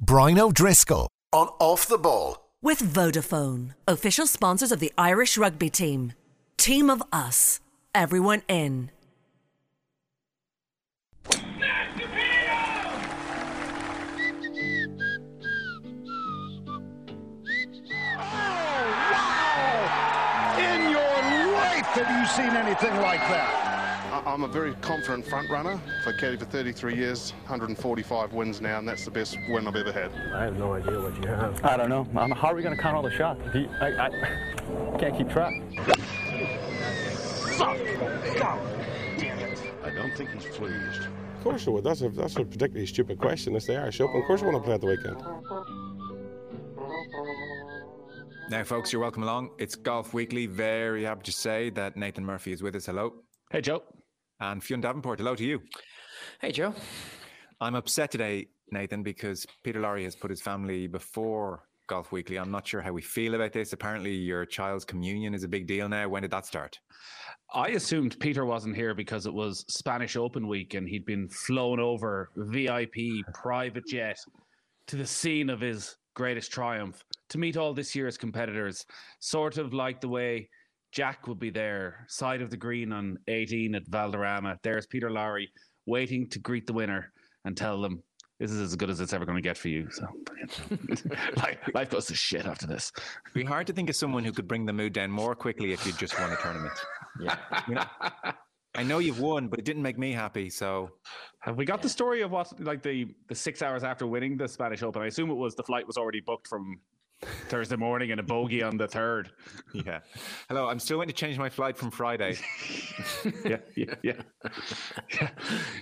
Brian O'Driscoll on Off the Ball. With Vodafone, official sponsors of the Irish rugby team. Team of us. Everyone in. Oh, in your life have you seen anything like that? I- I'm a very confident front runner. I've caddied for 33 years, 145 wins now, and that's the best win I've ever had. I have no idea what you have. I don't know. Um, how are we going to count all the shots? You- I, I can't keep track. Fuck! God damn it! I don't think he's pleased. Of course I would. That's a that's a particularly stupid question. It's the Irish Open. Of course I want to play at the weekend. Now, folks, you're welcome along. It's Golf Weekly. Very happy to say that Nathan Murphy is with us. Hello. Hey, Joe. And Fionn Davenport, hello to you. Hey, Joe. I'm upset today, Nathan, because Peter Lawrie has put his family before Golf Weekly. I'm not sure how we feel about this. Apparently, your child's communion is a big deal now. When did that start? I assumed Peter wasn't here because it was Spanish Open week and he'd been flown over VIP private jet to the scene of his greatest triumph to meet all this year's competitors, sort of like the way Jack will be there, side of the green on 18 at Valderrama. There's Peter Lawrie waiting to greet the winner and tell them this is as good as it's ever going to get for you. So life, life goes to shit after this. It'd be hard to think of someone who could bring the mood down more quickly if you just won a tournament. Yeah. You know, I know you've won, but it didn't make me happy. So Have we got the story of what, like the the six hours after winning the Spanish Open? I assume it was the flight was already booked from Thursday morning and a bogey on the third. yeah. Hello, I'm still waiting to change my flight from Friday. yeah, yeah, yeah, yeah.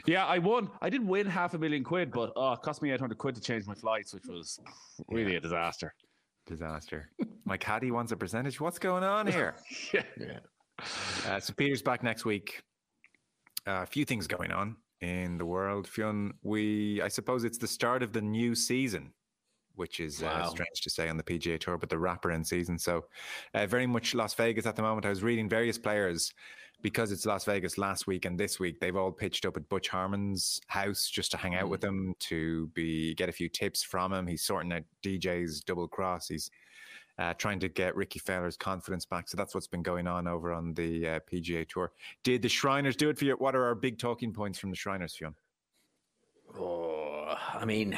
Yeah, I won. I did win half a million quid, but oh, it cost me eight hundred quid to change my flights, which was really a disaster. Disaster. My caddy wants a percentage. What's going on here? yeah. Uh, so Peter's back next week. Uh, a few things going on in the world. Fionn, we I suppose it's the start of the new season, which is uh, strange to say on the PGA Tour, but the wraparound season. So uh, very much Las Vegas at the moment. I was reading various players because it's Las Vegas last week and this week. They've all pitched up at Butch Harmon's house just to hang out with him to be get a few tips from him. He's sorting out DJ's double cross. He's uh, trying to get Rickie Fowler's confidence back. So that's what's been going on over on the uh, PGA Tour. Did the Shriners do it for you? What are our big talking points from the Shriners, Fionn? Oh, I mean,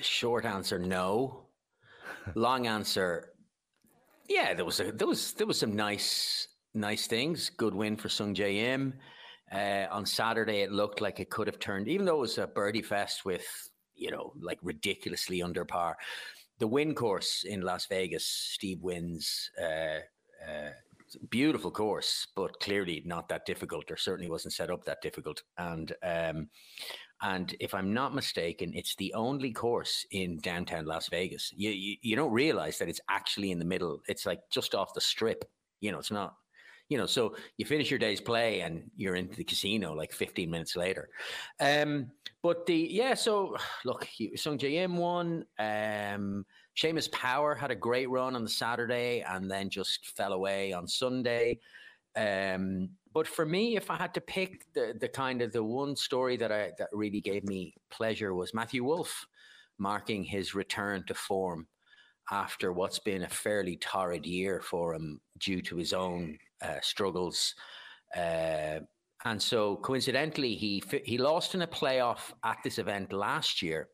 short answer, no. Long answer, yeah. There was a, there was there was some nice nice things. Good Wynn for Sung Jae Im. Uh, on Saturday, it looked like it could have turned, even though it was a birdie fest with you know like ridiculously under par. The win course in Las Vegas, Steve Wynn's. Uh, uh, beautiful course, but clearly not that difficult, or certainly wasn't set up that difficult. And um, and if I'm not mistaken, it's the only course in downtown Las Vegas. You, you you don't realize that it's actually in the middle. It's like just off the strip. You know, it's not. You know, so you finish your day's play and you're into the casino like 15 minutes later. Um, but the yeah, so look, Sung Jae Im won. Um, Seamus Power had a great run on the Saturday and then just fell away on Sunday. Um, but for me, if I had to pick the the kind of the one story that I that really gave me pleasure was Matthew Wolff marking his return to form after what's been a fairly torrid year for him due to his own uh, struggles. Uh, and so, coincidentally, he he lost in a playoff at this event last year,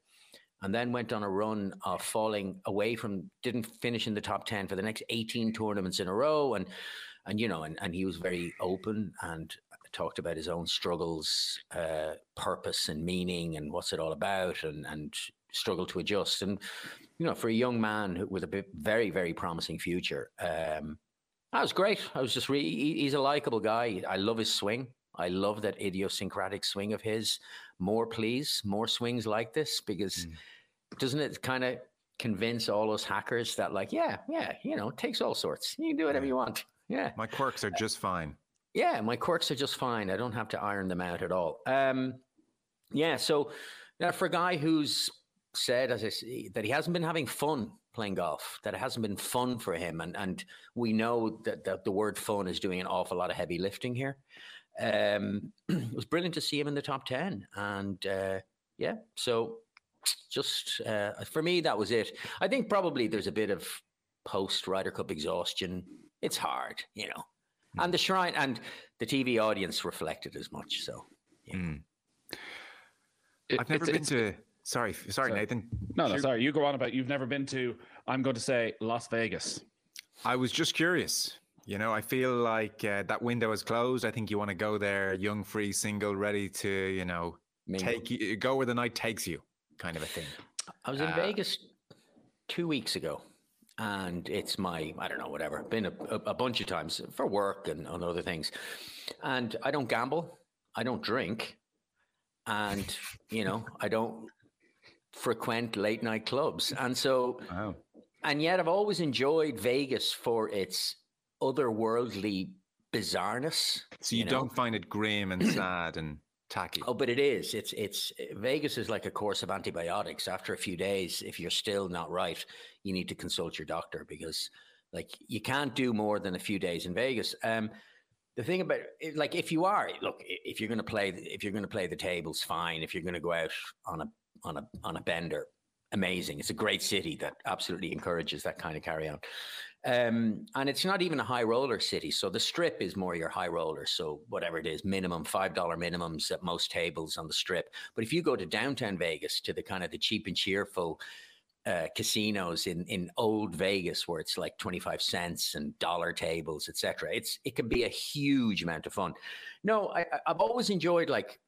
and then went on a run of falling away from didn't finish in the top 10 for the next 18 tournaments in a row and and you know and, and he was very open and talked about his own struggles uh, purpose and meaning and what's it all about and and struggled to adjust. And you know for a young man with a bit, very very promising future um that was great. I was just really he, he's a likable guy. I love his swing. I love that idiosyncratic swing of his. More please more swings like this because doesn't it kind of convince all us hackers that like yeah yeah you know it takes all sorts. You can do whatever you want yeah My quirks are just fine. yeah my quirks are just fine i don't have to iron them out at all um yeah so now for a guy who's said as i say that he hasn't been having fun playing golf that it hasn't been fun for him and and we know that, that the word fun is doing an awful lot of heavy lifting here um it was brilliant to see him in the top 10 and uh yeah so just uh, for me, that was it. I think probably there's a bit of post Ryder Cup exhaustion. It's hard, you know, and the shrine and the TV audience reflected as much. So, yeah. Mm. It- I've never it's- been it's- to. Sorry, sorry, Nathan. No, no, sorry. You go on about you've never been to. I'm going to say Las Vegas. I was just curious. You know, I feel like uh, that window is closed. I think you want to go there, young, free, single, ready to, you know, Mingle. take you, go where the night takes you, kind of a thing. I was in Uh, Vegas two weeks ago, and it's my I don't know whatever. Been a, a, bunch of times for work and on other things, and I don't gamble, I don't drink, and you know I don't frequent late night clubs, and so Wow. and yet I've always enjoyed Vegas for its otherworldly bizarreness. So you, know? don't find it grim and sad and tacky. Oh, but it is. It's it's Vegas is like a course of antibiotics. After a few days, if you're still not right, you need to consult your doctor because like you can't do more than a few days in Vegas. Um, the thing about like if you are look, if you're going to play, if you're going to play the tables, fine. If you're going to go out on a on a on a bender, amazing. It's a great city that absolutely encourages that kind of carry on. Um, and it's not even a high roller city. So the strip is more your high roller. So whatever it is, minimum $5 minimums at most tables on the strip. But if you go to downtown Vegas to the kind of the cheap and cheerful uh, casinos in, in old Vegas where it's like 25 cents and dollar tables, etc. It's, it can be a huge amount of fun. No, I, I've always enjoyed like,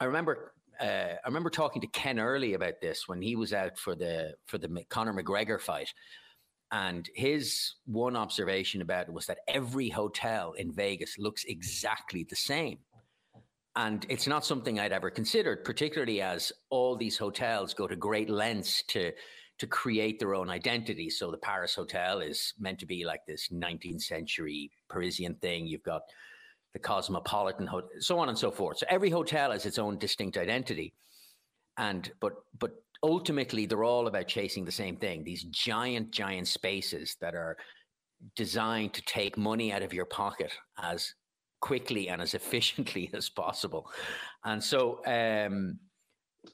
I remember uh, I remember talking to Ken Early about this when he was out for the for the Conor McGregor fight, and his one observation about it was that every hotel in Vegas looks exactly the same. And it's not something I'd ever considered, particularly as all these hotels go to great lengths to to create their own identity. So the Paris Hotel is meant to be like this 19th century Parisian thing. You've got the Cosmopolitan Hotel, so on and so forth. So every hotel has its own distinct identity, and but but ultimately they're all about chasing the same thing. These giant, giant spaces that are designed to take money out of your pocket as quickly and as efficiently as possible. And so, um,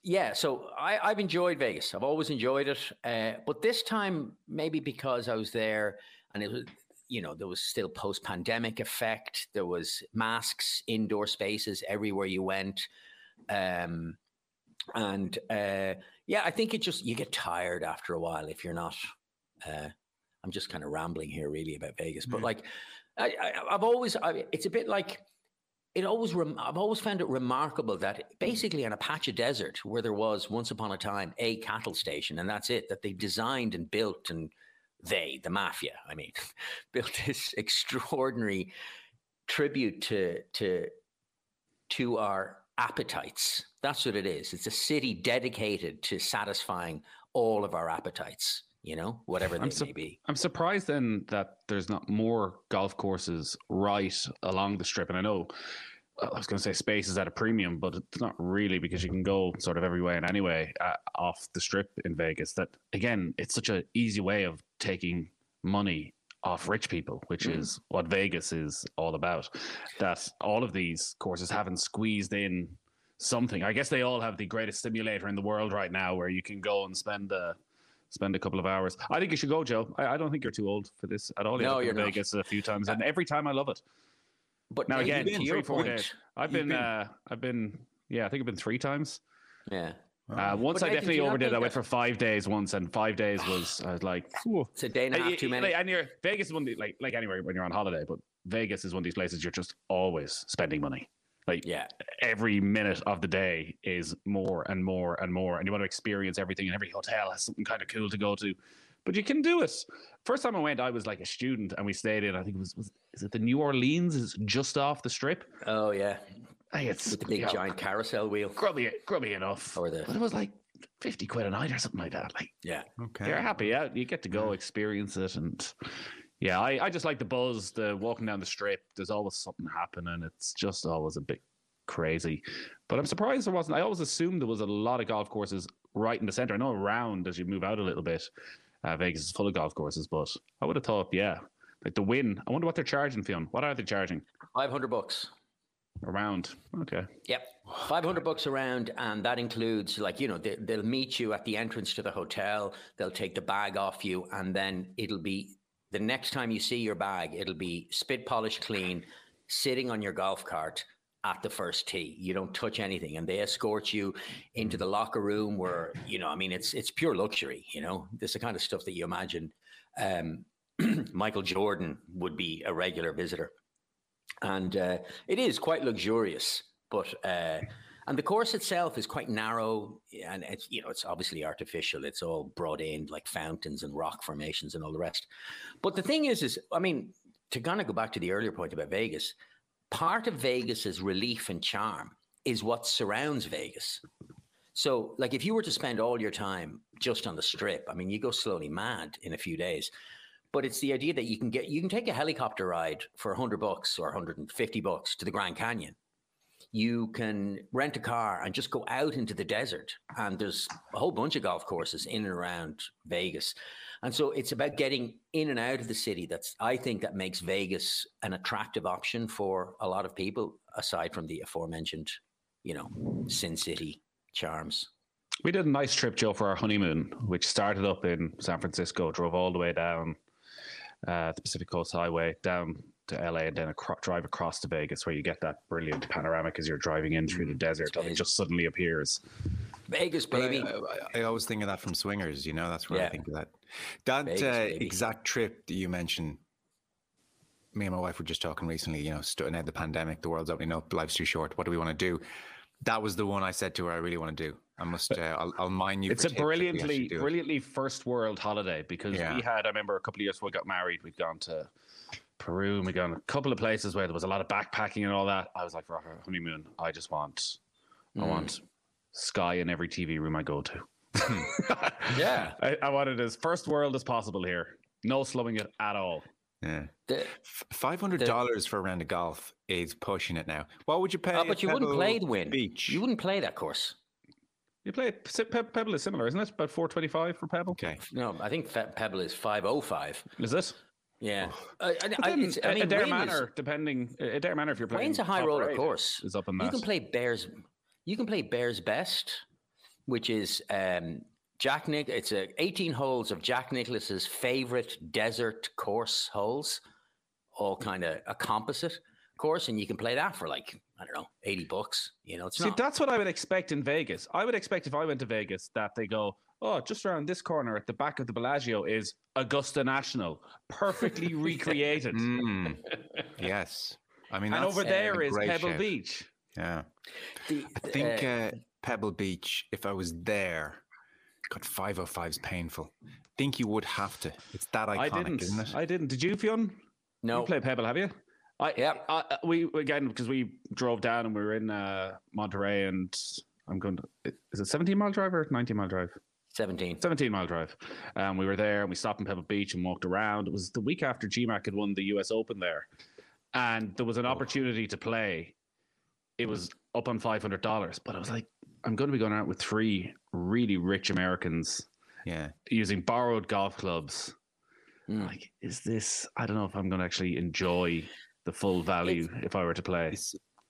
yeah, so I, I've enjoyed Vegas. I've always enjoyed it, uh, but this time maybe because I was there and it was you know, there was still post pandemic effect. There was masks, indoor spaces everywhere you went. Um, and uh, yeah, I think it just, you get tired after a while if you're not. Uh, I'm just kind of rambling here really about Vegas, but like, I, I've always, I, it's a bit like, it always, rem- I've always found it remarkable that basically on a patch of desert where there was once upon a time a cattle station, and that's it, that they designed and built and they, the mafia, I mean, built this extraordinary tribute to to to our appetites. That's what it is. It's a city dedicated to satisfying all of our appetites. You know, whatever they su- may be. I'm surprised then that there's not more golf courses right along the strip. And I know I was going to say space is at a premium, but it's not really because you can go sort of every way and anyway uh, off the strip in Vegas. That again, it's such an easy way of taking money off rich people, which Mm. is what Vegas is all about. That all of these courses haven't squeezed in something. I guess they all have the greatest simulator in the world right now, where you can go and spend a spend a couple of hours. I think you should go, Joe. I, I don't think you're too old for this at all. No, been you're to. Vegas a few times, and every time I love it. But Now uh, again, three four point, days. I've you've been, uh, I've been, yeah, I think I've been three times. yeah, Uh, once But I Nathan, definitely you not overdid. think I went for five days once, and five days was I was like, Phew. it's a day and a half you, too many. Like, and you're Vegas is one of the, like like anywhere when you're on holiday, but Vegas is one of these places you're just always spending money. Like yeah, every minute of the day is more and more and more, and you want to experience everything. And every hotel has something kind of cool to go to, but you can do it. First time I went, I was like a student, and we stayed in. I think it was, was is it the New Orleans? Is just off the strip. oh yeah, I think it's with the big you know, giant carousel wheel. grubby, grubby enough. Or the- but it was like fifty quid a night or something like that. Like Yeah, Okay. you're happy out. You get to go experience it, and yeah, I, I just like the buzz, the walking down the strip. There's always something happening. It's just always a bit crazy. But I'm surprised there wasn't. I always assumed there was a lot of golf courses right in the center. I know around as you move out a little bit, uh, Vegas is full of golf courses, but I would have thought, yeah, like the Wynn. I wonder what they're charging, Fionn. What are they charging? five hundred bucks. Around. Okay. Yep. 500 bucks around. And that includes, like, you know, they, they'll meet you at the entrance to the hotel. They'll take the bag off you. And then it'll be the next time you see your bag, it'll be spit polished clean, sitting on your golf cart at the first tee. You don't touch anything, and they escort you into the locker room where you know. I mean, it's it's pure luxury. You know, this is the kind of stuff that you imagine um, Michael Jordan would be a regular visitor, and uh, it is quite luxurious. But uh, and the course itself is quite narrow, and it's you know it's obviously artificial. It's all brought in like fountains and rock formations and all the rest. But the thing is, is I mean, to kind of go back to the earlier point about Vegas part of Vegas's relief and charm is what surrounds Vegas. So, like, if you were to spend all your time just on the strip, I mean, you go slowly mad in a few days. But it's the idea that you can get you can take a helicopter ride for 100 bucks or 150 bucks to the Grand Canyon. You can rent a car and just go out into the desert. And there's a whole bunch of golf courses in and around Vegas. And so it's about getting in and out of the city. That's, I think, that makes Vegas an attractive option for a lot of people, aside from the aforementioned, you know, Sin City charms. We did a nice trip, Joe, for our honeymoon, which started up in San Francisco, drove all the way down uh, the Pacific Coast Highway down to LA, and then a drive across to Vegas, where you get that brilliant panoramic as you're driving in through the mm, desert, and it just suddenly appears. Vegas, baby. I, I, I, always think of that from Swingers. You know, that's where yeah. I think of that. That Vegas, uh, exact trip that you mentioned. Me and my wife were just talking recently. You know, starting out the pandemic, the world's opening up, life's too short. What do we want to do? That was the one I said to her. I really want to do. I must. Uh, I'll, I'll mine you. It's a brilliantly, brilliantly first world holiday because yeah. we had. I remember a couple of years before we got married, we'd gone to Peru and we gone a couple of places where there was a lot of backpacking and all that. I was like, for our honeymoon, I just want, mm. I want Sky in every TV room I go to. yeah, I, I want it as first world as possible here. No slowing it at all. Yeah, five hundred dollars for a round of golf is pushing it now. What would you pay? Oh, but you wouldn't play the Wynn. Beach. You wouldn't play that course. You play Pebble is similar, isn't it? About four twenty five for Pebble. Okay. No, I think Pebble is five oh five. Is this? Yeah, uh, I, I, I mean, Adare Manor, is, depending Adare Manor, if you're playing, Wayne's a high roller course. Is up in that. You can play Bears. You can play Bears Best, which is um, Jack Nick. It's a 18 holes of Jack Nicklaus's favorite desert course holes, all kind of a composite course, and you can play that for like I don't know, 80 bucks. You know, it's See, not. that's what I would expect in Vegas. I would expect if I went to Vegas that they go, oh, just around this corner at the back of the Bellagio is Augusta National, perfectly recreated. Mm, yes. I mean, and over there is Pebble Beach. Yeah. The, I think uh, uh, Pebble Beach, if I was there, God, 505 is painful. Think you would have to. It's that iconic, I didn't, isn't it? I didn't. Did you, Fionn? No. You play Pebble, have you? I, yeah. I, we again because we drove down and we were in uh, Monterey and I'm going to. Is it 17 mile drive or 19 mile drive? 17. 17 mile drive. Um, we were there and we stopped in Pebble Beach and walked around. It was the week after G-Mac had won the US Open there. And there was an oh. opportunity to play. It was up on $500. But I was like, I'm going to be going out with three really rich Americans. Yeah. Using borrowed golf clubs. Mm. Like, is this, I don't know if I'm going to actually enjoy the full value it's, if I were to play.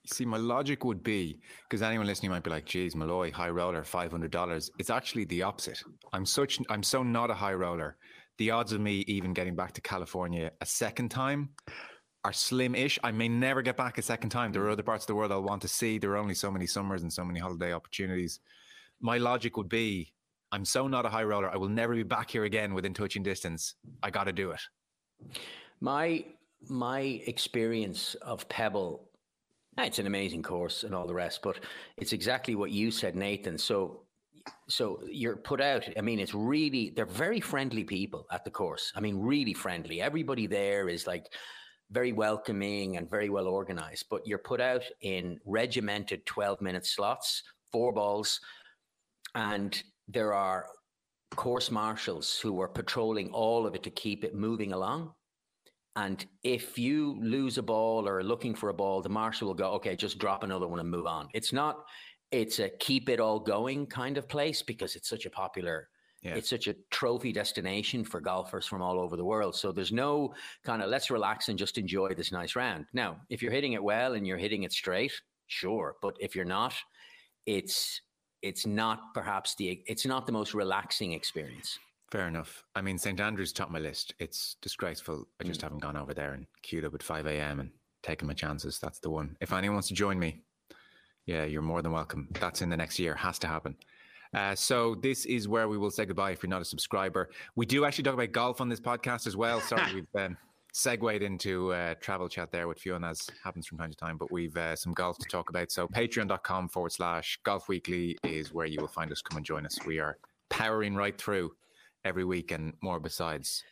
See, my logic would be because anyone listening might be like, "Geez, Molloy, high roller, five hundred dollars." It's actually the opposite. I'm such, I'm so not a high roller. The odds of me even getting back to California a second time are slim-ish. I may never get back a second time. There are other parts of the world I'll want to see. There are only so many summers and so many holiday opportunities. My logic would be, I'm so not a high roller. I will never be back here again within touching distance. I got to do it. My my experience of Pebble it's an amazing course and all the rest, but it's exactly what you said, Nathan. So, so you're put out. I mean, it's really they're very friendly people at the course. I mean, really friendly. Everybody there is like very welcoming and very well organized. But you're put out in regimented 12 minute slots, four balls, and there are course marshals who are patrolling all of it to keep it moving along. And if you lose a ball or are looking for a ball, the marshal will go, okay, just drop another one and move on. It's not, it's a keep it all going kind of place because it's such a popular Yeah. It's such a trophy destination for golfers from all over the world. So there's no kind of let's relax and just enjoy this nice round. Now, if you're hitting it well and you're hitting it straight, sure. But if you're not, it's it's not perhaps the it's not the most relaxing experience. Fair enough. I mean, St Andrews top my list. It's disgraceful. I just mm. haven't gone over there and queued up at 5 a.m. and taken my chances. That's the one. If anyone wants to join me, yeah, you're more than welcome. That's in the next year. Has to happen. Uh, so this is where we will say goodbye if you're not a subscriber. We do actually talk about golf on this podcast as well. Sorry, we've um, segued into uh, travel chat there with Fiona, as happens from time to time, but we've uh, some golf to talk about. So patreon.com forward slash golf weekly is where you will find us. Come and join us. We are powering right through every week and more besides.